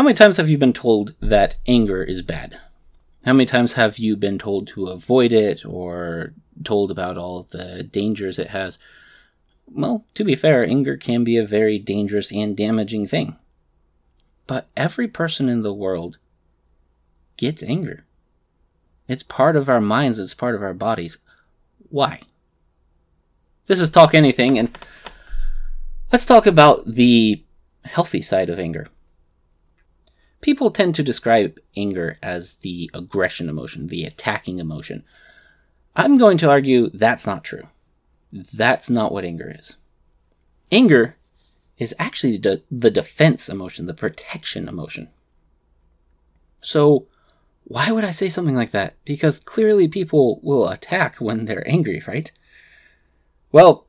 How many times have you been told that anger is bad? How many times have you been told to avoid it or told about all the dangers it has? Well, to be fair, anger can be a very dangerous and damaging thing. But every person in the world gets anger. It's part of our minds, it's part of our bodies. Why? This is Talk Anything, and let's talk about the healthy side of anger. People tend to describe anger as the aggression emotion, the attacking emotion. I'm going to argue that's not true. That's not what anger is. Anger is actually the, the defense emotion, the protection emotion. So, why would I say something like that? Because clearly people will attack when they're angry, right? Well,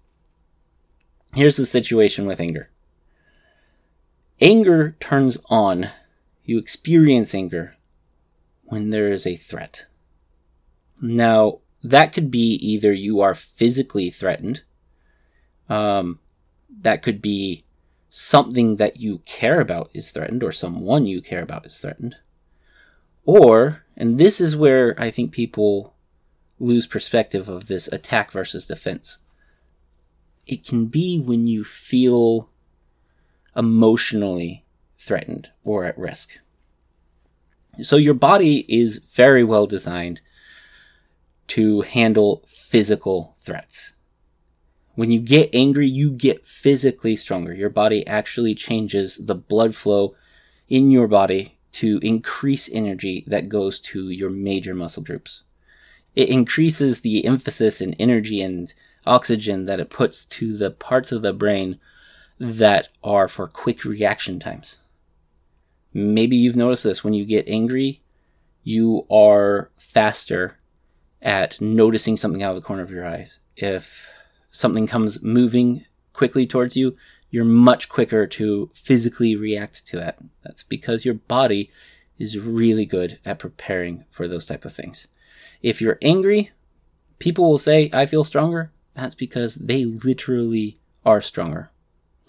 here's the situation with anger anger turns on, you experience anger when there is a threat. Now, that could be either you are physically threatened, um, that could be something that you care about is threatened, or someone you care about is threatened. Or, and this is where I think people lose perspective of this attack versus defense. It can be when you feel emotionally threatened or at risk. So your body is very well designed to handle physical threats. When you get angry, you get physically stronger. Your body actually changes the blood flow in your body to increase energy that goes to your major muscle groups. It increases the emphasis and energy and oxygen that it puts to the parts of the brain that are for quick reaction times. Maybe you've noticed this when you get angry, you are faster at noticing something out of the corner of your eyes. If something comes moving quickly towards you, you're much quicker to physically react to that. That's because your body is really good at preparing for those type of things. If you're angry, people will say, I feel stronger. That's because they literally are stronger.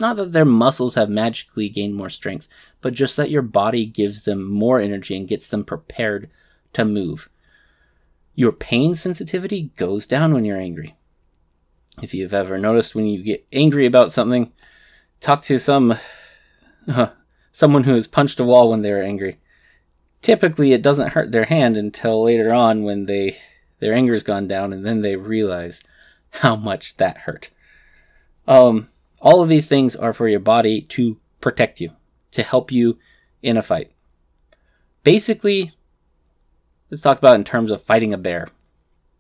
Not that their muscles have magically gained more strength, but just that your body gives them more energy and gets them prepared to move. Your pain sensitivity goes down when you're angry. If you've ever noticed when you get angry about something, talk to some uh, someone who has punched a wall when they were angry. Typically, it doesn't hurt their hand until later on when they their anger's gone down, and then they realize how much that hurt. Um, all of these things are for your body to protect you, to help you in a fight. Basically, let's talk about in terms of fighting a bear.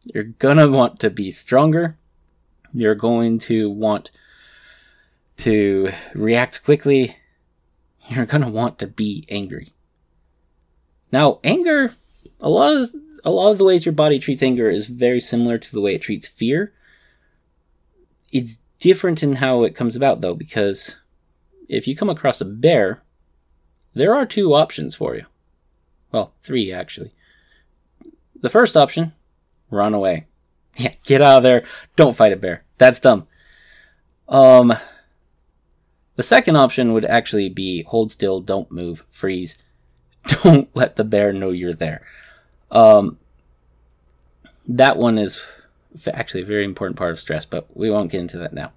You're gonna want to be stronger. You're going to want to react quickly. You're gonna want to be angry. Now, anger, a lot of a lot of the ways your body treats anger is very similar to the way it treats fear. It's different in how it comes about, though, because if you come across a bear, there are two options for you. Well, three, actually. The first option run away. Yeah, get out of there. Don't fight a bear. That's dumb. Um, the second option would actually be hold still, don't move, freeze. Don't let the bear know you're there. Um, that one is actually a very important part of stress, but we won't get into that now.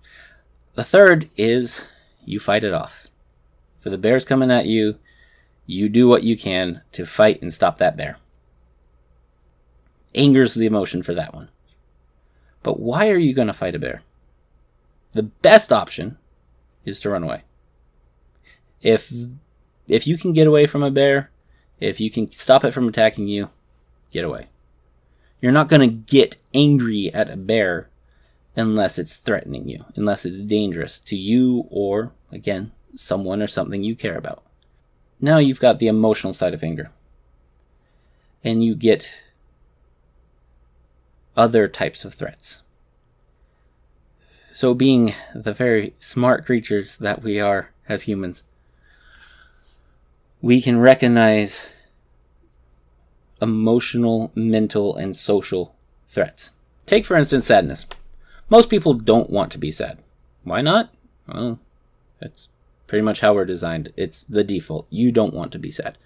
The third is you fight it off. For the bear's coming at you, you do what you can to fight and stop that bear. Anger's the emotion for that one. But why are you going to fight a bear? The best option is to run away. If if you can get away from a bear, if you can stop it from attacking you, get away. You're not going to get angry at a bear unless it's threatening you, unless it's dangerous to you or, again, someone or something you care about. Now you've got the emotional side of anger. And you get other types of threats. So, being the very smart creatures that we are as humans, we can recognize emotional, mental, and social threats. Take, for instance, sadness. Most people don't want to be sad. Why not? Well, it's Pretty much how we're designed. It's the default. You don't want to be sad.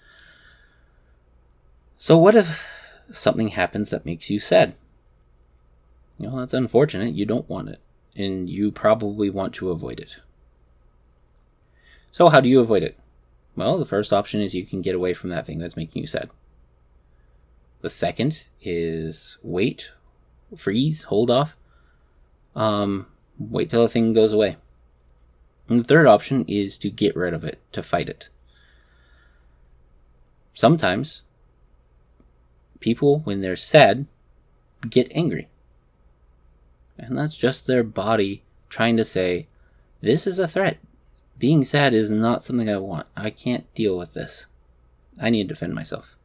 So, what if something happens that makes you sad? You know, that's unfortunate. You don't want it. And you probably want to avoid it. So, how do you avoid it? Well, the first option is you can get away from that thing that's making you sad. The second is wait, freeze, hold off, um, wait till the thing goes away. And the third option is to get rid of it, to fight it. Sometimes people, when they're sad, get angry. And that's just their body trying to say, This is a threat. Being sad is not something I want. I can't deal with this. I need to defend myself.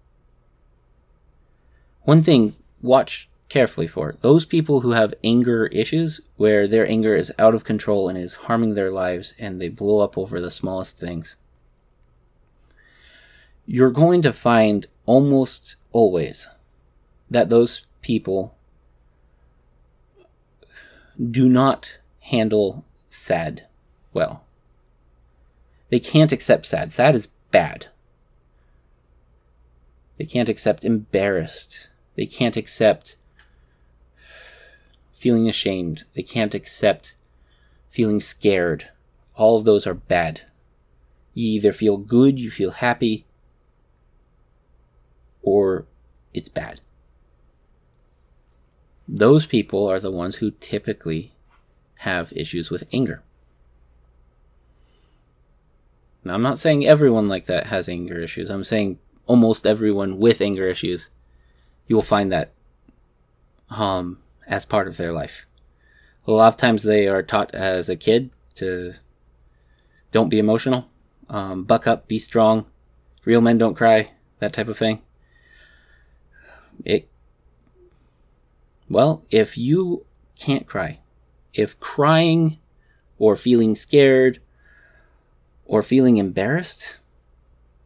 One thing, watch carefully for those people who have anger issues, where their anger is out of control and is harming their lives, and they blow up over the smallest things. You're going to find almost always that those people do not handle sad well. They can't accept sad. Sad is bad. They can't accept embarrassed. They can't accept feeling ashamed. They can't accept feeling scared. All of those are bad. You either feel good, you feel happy, or it's bad. Those people are the ones who typically have issues with anger. Now, I'm not saying everyone like that has anger issues. I'm saying almost everyone with anger issues, you will find that um, as part of their life. A lot of times they are taught as a kid to don't be emotional, um, buck up, be strong, real men don't cry, that type of thing. It well, if you can't cry, if crying or feeling scared or feeling embarrassed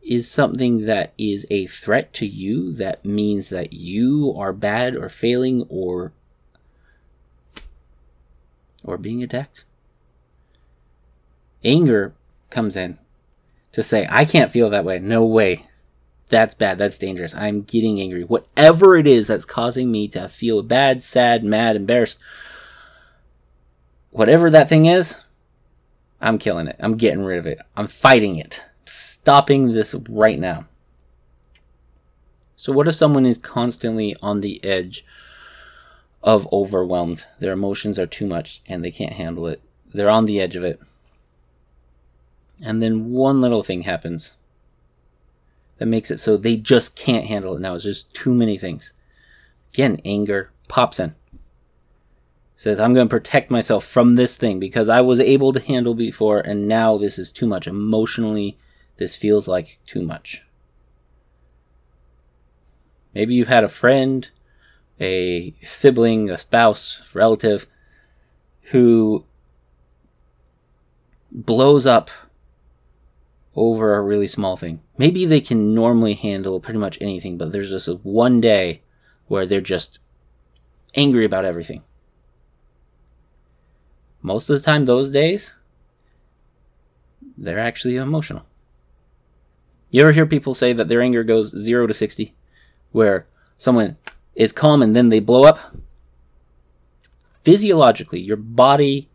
is something that is a threat to you that means that you are bad or failing or or being attacked anger comes in to say i can't feel that way no way that's bad that's dangerous i'm getting angry whatever it is that's causing me to feel bad sad mad embarrassed whatever that thing is I'm killing it. I'm getting rid of it. I'm fighting it. Stopping this right now. So, what if someone is constantly on the edge of overwhelmed? Their emotions are too much and they can't handle it. They're on the edge of it. And then one little thing happens that makes it so they just can't handle it now. It's just too many things. Again, anger pops in says, I'm going to protect myself from this thing because I was able to handle before and now this is too much. Emotionally, this feels like too much. Maybe you've had a friend, a sibling, a spouse, relative who blows up over a really small thing. Maybe they can normally handle pretty much anything, but there's just one day where they're just angry about everything most of the time, those days, they're actually emotional. You ever hear people say that their anger goes 0 to 60, where someone is calm and then they blow up? Physiologically, your body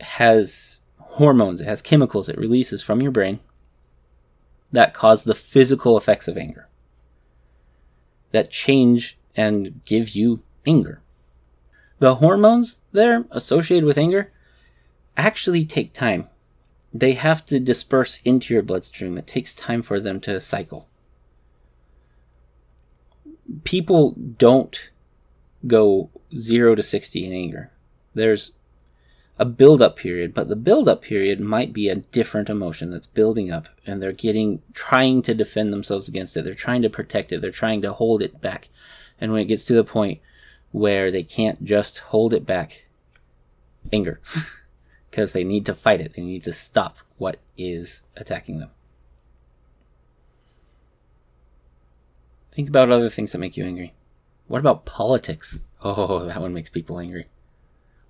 has hormones, it has chemicals it releases from your brain that cause the physical effects of anger, that change and give you anger. The hormones there associated with anger actually take time. They have to disperse into your bloodstream. It takes time for them to cycle. People don't go 0 to 60 in anger. There's a build up period, but the build up period might be a different emotion that's building up and they're getting trying to defend themselves against it. They're trying to protect it. They're trying to hold it back. And when it gets to the point where they can't just hold it back anger because they need to fight it. They need to stop what is attacking them. Think about other things that make you angry. What about politics? Oh, that one makes people angry.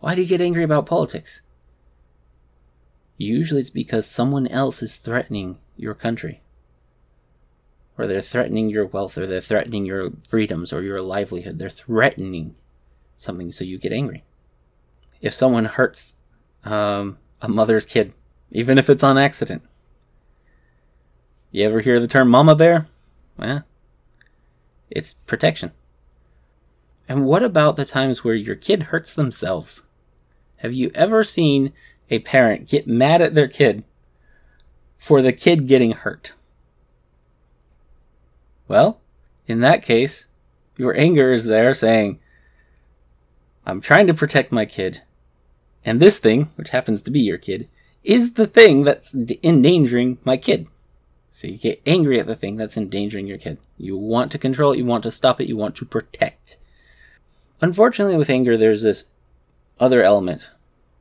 Why do you get angry about politics? Usually it's because someone else is threatening your country. Or they're threatening your wealth, or they're threatening your freedoms or your livelihood. They're threatening something, so you get angry. If someone hurts um, a mother's kid, even if it's on accident, you ever hear the term mama bear? Well, it's protection. And what about the times where your kid hurts themselves? Have you ever seen a parent get mad at their kid for the kid getting hurt? Well, in that case, your anger is there saying, I'm trying to protect my kid, and this thing, which happens to be your kid, is the thing that's endangering my kid. So you get angry at the thing that's endangering your kid. You want to control it, you want to stop it, you want to protect. Unfortunately, with anger, there's this other element.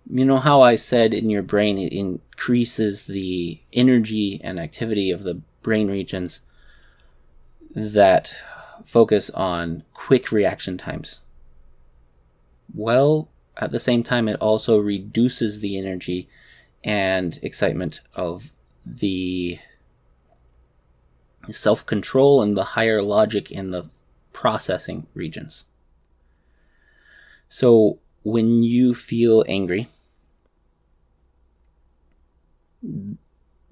You know how I said in your brain it increases the energy and activity of the brain regions that focus on quick reaction times. Well, at the same time, it also reduces the energy and excitement of the self control and the higher logic in the processing regions. So when you feel angry,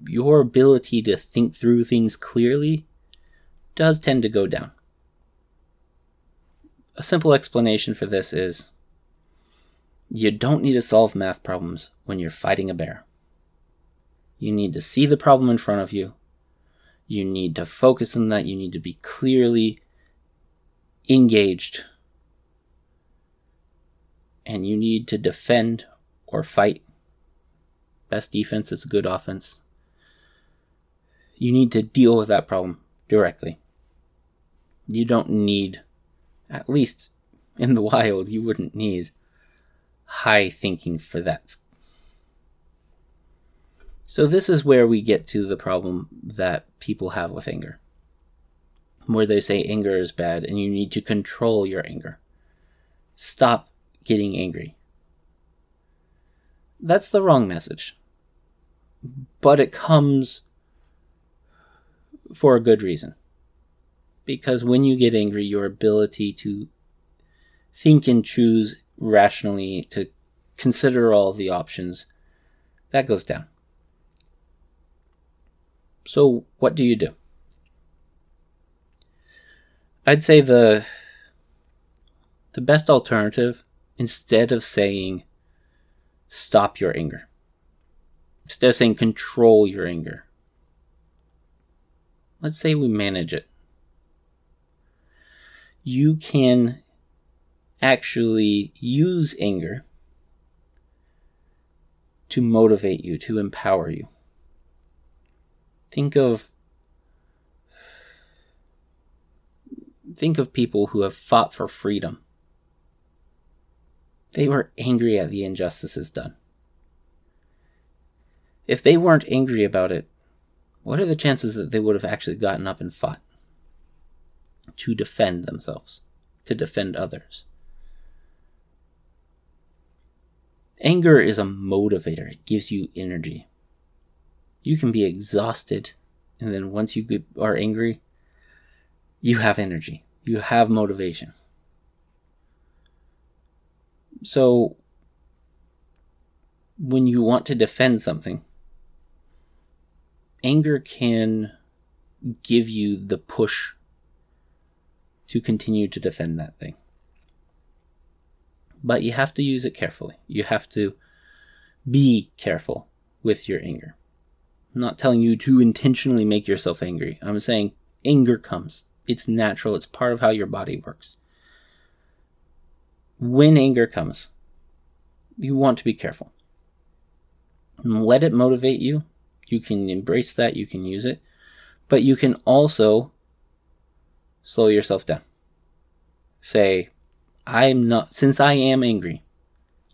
your ability to think through things clearly does tend to go down. A simple explanation for this is you don't need to solve math problems when you're fighting a bear. You need to see the problem in front of you. You need to focus on that. You need to be clearly engaged and you need to defend or fight. Best defense is good offense. You need to deal with that problem directly. You don't need, at least in the wild, you wouldn't need high thinking for that. So, this is where we get to the problem that people have with anger, where they say anger is bad and you need to control your anger. Stop getting angry. That's the wrong message. But it comes for a good reason. Because when you get angry, your ability to think and choose rationally, to consider all the options, that goes down. So, what do you do? I'd say the the best alternative instead of saying stop your anger, instead of saying control your anger, let's say we manage it. You can actually use anger to motivate you, to empower you. Think of think of people who have fought for freedom they were angry at the injustices done. If they weren't angry about it, what are the chances that they would have actually gotten up and fought to defend themselves, to defend others? Anger is a motivator, it gives you energy. You can be exhausted, and then once you are angry, you have energy, you have motivation. So, when you want to defend something, anger can give you the push to continue to defend that thing. But you have to use it carefully. You have to be careful with your anger. I'm not telling you to intentionally make yourself angry. I'm saying anger comes. It's natural, it's part of how your body works when anger comes, you want to be careful. Let it motivate you. You can embrace that, you can use it, but you can also slow yourself down. Say, I'm not, since I am angry,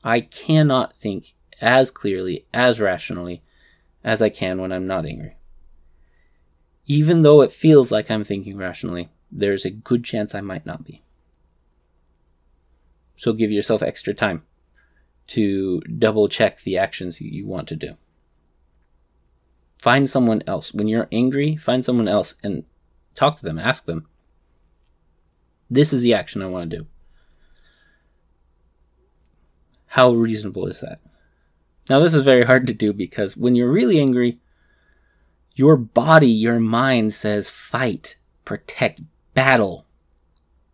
I cannot think as clearly, as rationally as I can when I'm not angry. Even though it feels like I'm thinking rationally, there's a good chance I might not be. So give yourself extra time to double check the actions you want to do. Find someone else. When you're angry, find someone else and talk to them, ask them. This is the action I want to do. How reasonable is that? Now, this is very hard to do because when you're really angry, your body, your mind says fight, protect, battle.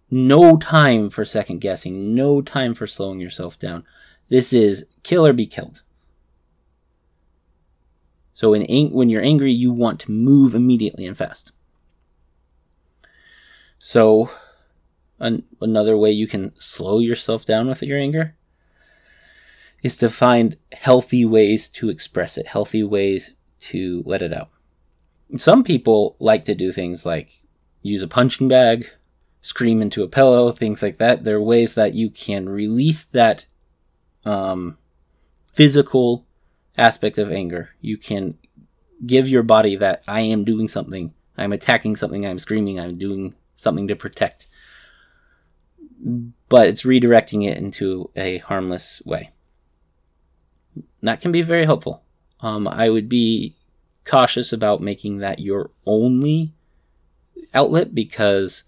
No time for second guessing, no time for slowing yourself down. This is kill or be killed. So when, when you're angry, you want to move immediately and fast. So an- another way you can slow yourself down with your anger is to find healthy ways to express it, healthy ways to let it out. Some people like to do things like use a punching bag, scream into a pillow, things like that. There are ways that you can release that um, physical aspect of anger. You can give your body that I am doing something, I'm attacking something, I'm screaming, I'm doing something to protect. But it's redirecting it into a harmless way. That can be very helpful. Um, I would be cautious about making that your only outlet because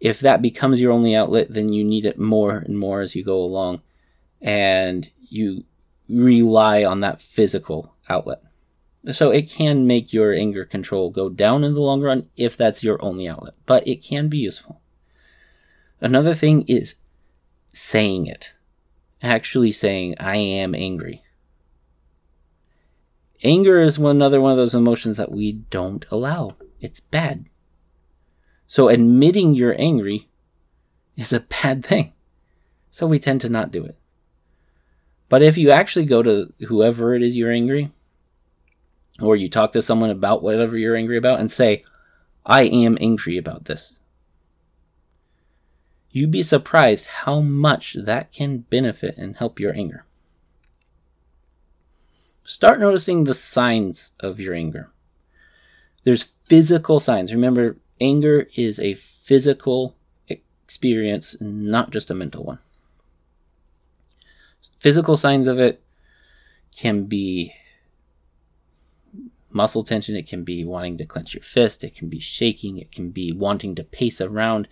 if that becomes your only outlet, then you need it more and more as you go along. And you rely on that physical outlet. So it can make your anger control go down in the long run if that's your only outlet, but it can be useful. Another thing is saying it. Actually saying, I am angry. Anger is one another one of those emotions that we don't allow. It's bad. So admitting you're angry is a bad thing. So we tend to not do it. But if you actually go to whoever it is you're angry, or you talk to someone about whatever you're angry about and say, I am angry about this. You'd be surprised how much that can benefit and help your anger. Start noticing the signs of your anger. There's physical signs. Remember, anger is a physical experience, not just a mental one. Physical signs of it can be muscle tension, it can be wanting to clench your fist, it can be shaking, it can be wanting to pace around,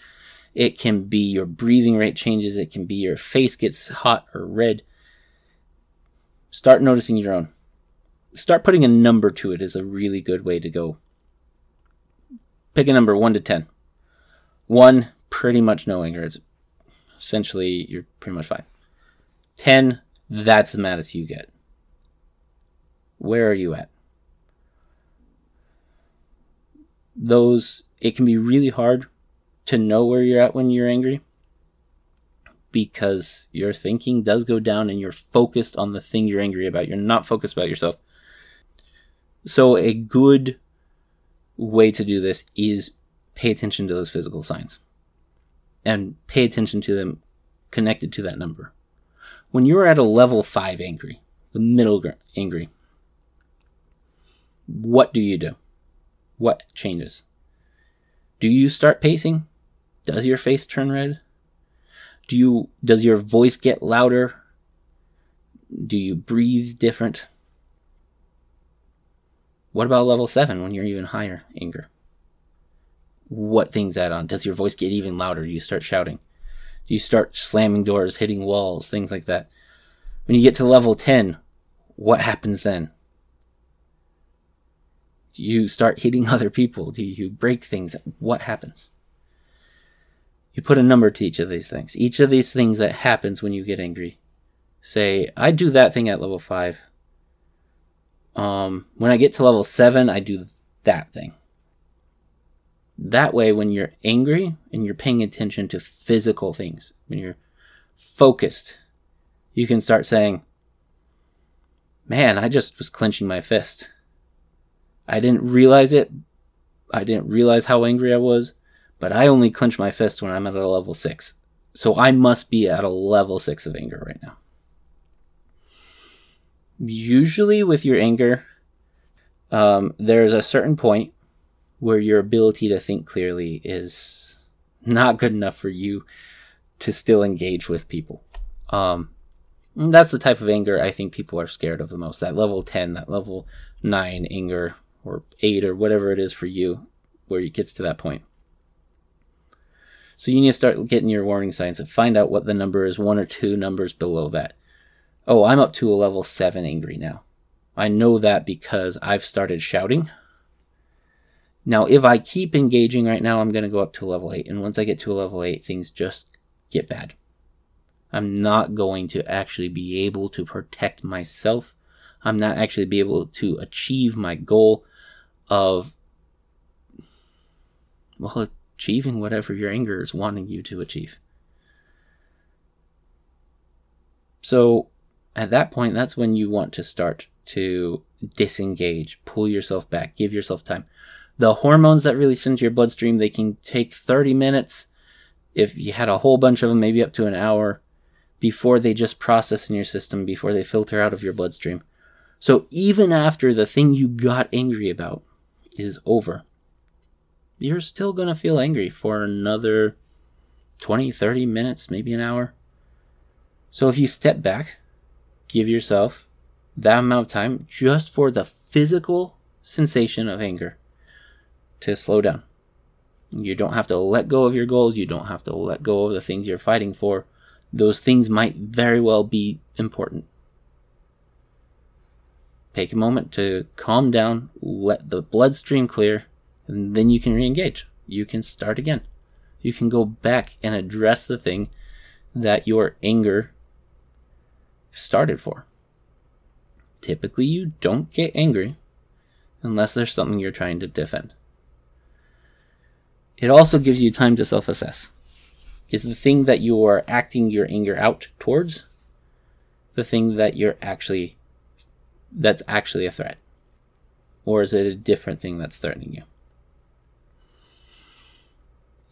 it can be your breathing rate changes, it can be your face gets hot or red. Start noticing your own. Start putting a number to it is a really good way to go. Pick a number 1 to 10. 1, pretty much no anger. It's essentially you're pretty much fine. 10, that's the maddest you get. Where are you at? Those, it can be really hard to know where you're at when you're angry because your thinking does go down and you're focused on the thing you're angry about. You're not focused about yourself. So, a good way to do this is pay attention to those physical signs and pay attention to them connected to that number. When you're at a level 5 angry, the middle angry, what do you do? What changes? Do you start pacing? Does your face turn red? Do you does your voice get louder? Do you breathe different? What about level 7 when you're even higher anger? What things add on? Does your voice get even louder? Do you start shouting? Do you start slamming doors, hitting walls, things like that. When you get to level 10, what happens then? Do you start hitting other people? Do you break things? What happens? You put a number to each of these things. Each of these things that happens when you get angry. Say, I do that thing at level 5. Um, when I get to level 7, I do that thing. That way, when you're angry and you're paying attention to physical things, when you're focused, you can start saying, Man, I just was clenching my fist. I didn't realize it. I didn't realize how angry I was, but I only clench my fist when I'm at a level 6. So I must be at a level 6 of anger right now. Usually, with your anger, um, there's a certain point where your ability to think clearly is not good enough for you to still engage with people. Um, that's the type of anger I think people are scared of the most. That level 10, that level 9 anger, or 8, or whatever it is for you, where it gets to that point. So you need to start getting your warning signs and find out what the number is, one or two numbers below that. Oh, I'm up to a level 7 angry now. I know that because I've started shouting. Now, if I keep engaging right now, I'm going to go up to a level 8. And once I get to a level 8, things just get bad. I'm not going to actually be able to protect myself. I'm not actually be able to achieve my goal of well achieving whatever your anger is wanting you to achieve. So at that point that's when you want to start to disengage, pull yourself back, give yourself time. The hormones that release into your bloodstream, they can take 30 minutes if you had a whole bunch of them, maybe up to an hour before they just process in your system, before they filter out of your bloodstream. So even after the thing you got angry about is over, you're still going to feel angry for another 20, 30 minutes, maybe an hour. So if you step back, give yourself that amount of time just for the physical sensation of anger to slow down. You don't have to let go of your goals. You don't have to let go of the things you're fighting for. Those things might very well be important. Take a moment to calm down, let the bloodstream clear, and then you can re engage. You can start again. You can go back and address the thing that your anger started for. Typically, you don't get angry unless there's something you're trying to defend. It also gives you time to self assess. Is the thing that you are acting your anger out towards the thing that you're actually that's actually a threat? Or is it a different thing that's threatening you?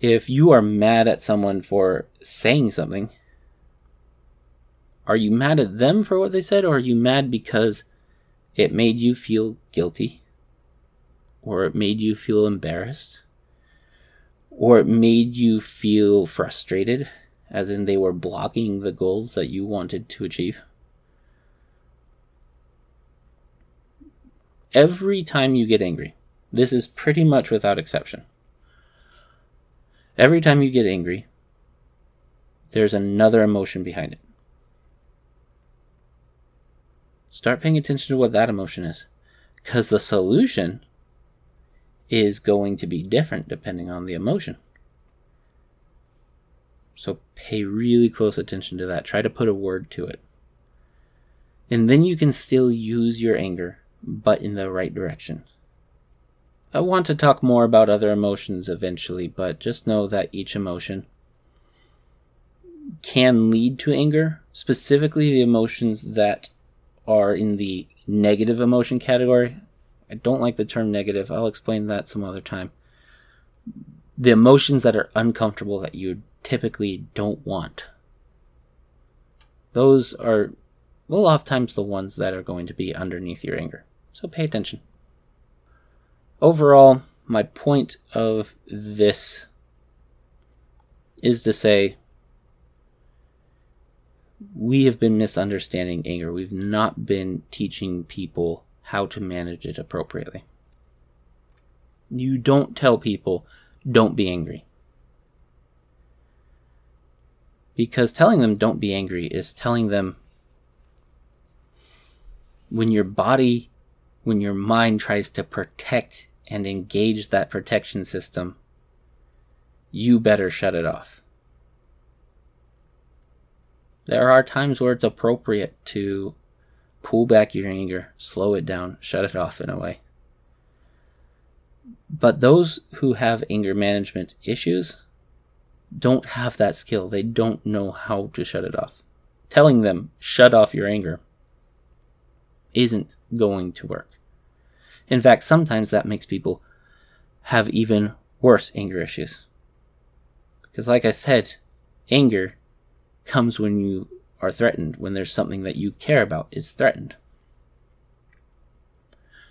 If you are mad at someone for saying something, are you mad at them for what they said, or are you mad because it made you feel guilty? Or it made you feel embarrassed? or it made you feel frustrated, as in they were blocking the goals that you wanted to achieve. Every time you get angry, this is pretty much without exception. Every time you get angry, there's another emotion behind it. Start paying attention to what that emotion is. Because the solution is going to be different depending on the emotion. So pay really close attention to that. Try to put a word to it. And then you can still use your anger, but in the right direction. I want to talk more about other emotions eventually, but just know that each emotion can lead to anger, specifically the emotions that are in the negative emotion category I don't like the term negative. I'll explain that some other time. The emotions that are uncomfortable that you typically don't want. Those are, well, oftentimes the ones that are going to be underneath your anger. So pay attention. Overall, my point of this is to say we have been misunderstanding anger. We've not been teaching people how to manage it appropriately. You don't tell people, don't be angry. Because telling them don't be angry is telling them when your body, when your mind tries to protect and engage that protection system, you better shut it off. There are times where it's appropriate to pull back your anger, slow it down, shut it off in a way. But those who have anger management issues don't have that skill. They don't know how to shut it off. Telling them, shut off your anger, isn't going to work. In fact, sometimes that makes people have even worse anger issues. Because, like I said, anger comes when you are threatened, when there's something that you care about is threatened.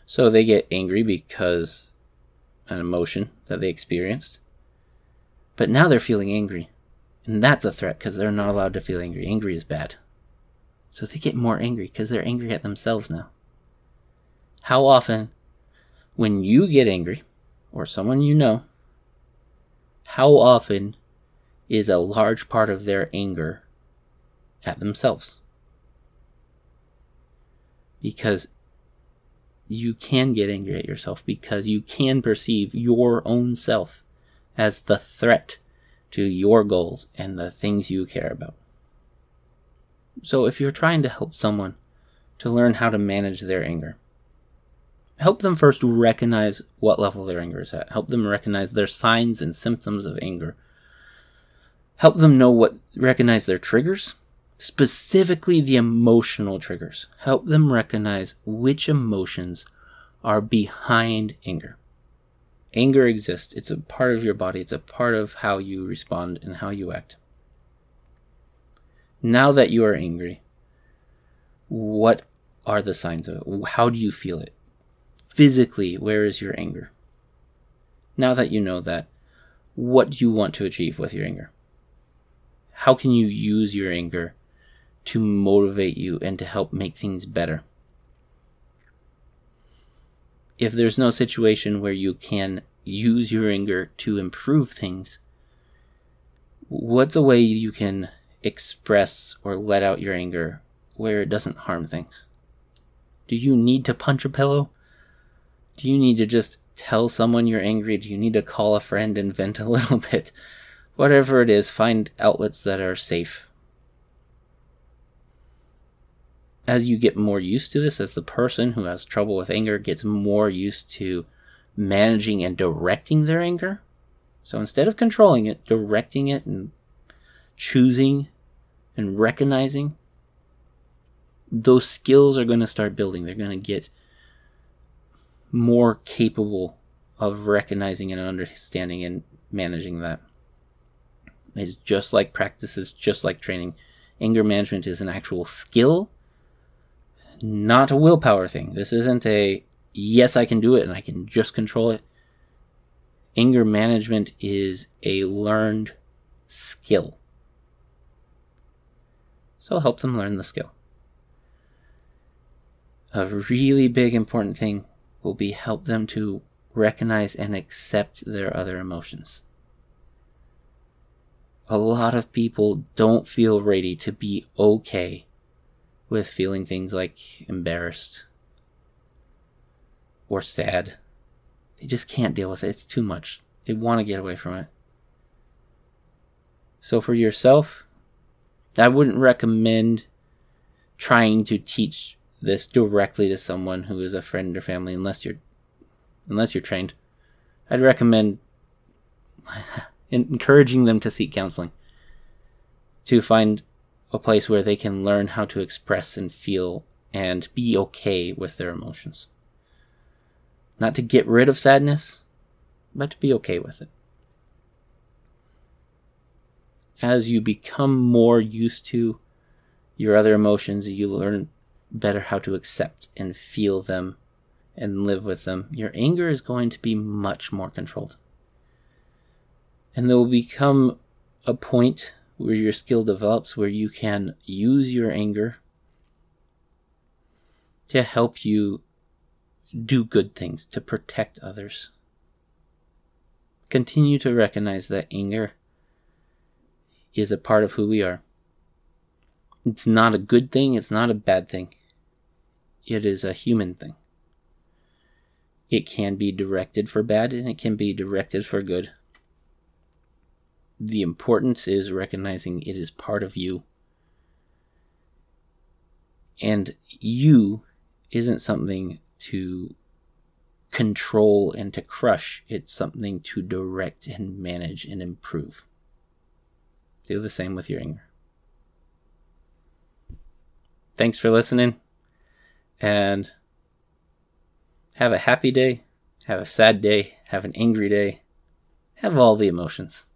So they get angry because an emotion that they experienced. But now they're feeling angry. And that's a threat because they're not allowed to feel angry. Angry is bad. So they get more angry because they're angry at themselves now. How often, when you get angry, or someone you know, how often is a large part of their anger at themselves? Because you can get angry at yourself because you can perceive your own self as the threat to your goals and the things you care about. So, if you're trying to help someone to learn how to manage their anger, help them first recognize what level their anger is at. Help them recognize their signs and symptoms of anger. Help them know what, recognize their triggers, specifically the emotional triggers. Help them recognize which emotions are behind anger. Anger exists, it's a part of your body, it's a part of how you respond and how you act. Now that you are angry, what are the signs of it? How do you feel it? Physically, where is your anger? Now that you know that, what do you want to achieve with your anger? How can you use your anger to motivate you and to help make things better? If there's no situation where you can use your anger to improve things, what's a way you can express or let out your anger where it doesn't harm things? Do you need to punch a pillow? Do you need to just tell someone you're angry? Do you need to call a friend and vent a little bit? Whatever it is, find outlets that are safe. As you get more used to this, as the person who has trouble with anger gets more used to managing and directing their anger, so instead of controlling it, directing it and choosing and recognizing, those skills are going to start building. They're going to get more capable of recognizing and understanding and managing that. It's just like practices, just like training. Anger management is an actual skill, not a willpower thing. This isn't a yes, I can do it and I can just control it. Anger management is a learned skill. So I'll help them learn the skill. A really big important thing will be help them to recognize and accept their other emotions. A lot of people don't feel ready to be okay with feeling things like embarrassed or sad. They just can't deal with it. It's too much. They want to get away from it. So, for yourself, I wouldn't recommend trying to teach this directly to someone who is a friend or family unless you're unless you're trained. I'd recommend encouraging them to seek counseling to find a place where they can learn how to express and feel and be okay with their emotions. Not to get rid of sadness, but to be okay with it. As you become more used to your other emotions, you learn better how to accept and feel them and live with them, your anger is going to be much more controlled. And there will become a point where your skill develops where you can use your anger to help you do good things, to protect others. Continue to recognize that anger is a part of who we are. It's not a good thing, it's not a bad thing. It is a human thing. It can be directed for bad and it can be directed for good. The importance is recognizing it is part of you. And you isn't something to control and to crush, it's something to direct and manage and improve. Do the same with your anger. Thanks for listening and have a happy day, have a sad day, have an angry day, have all the emotions.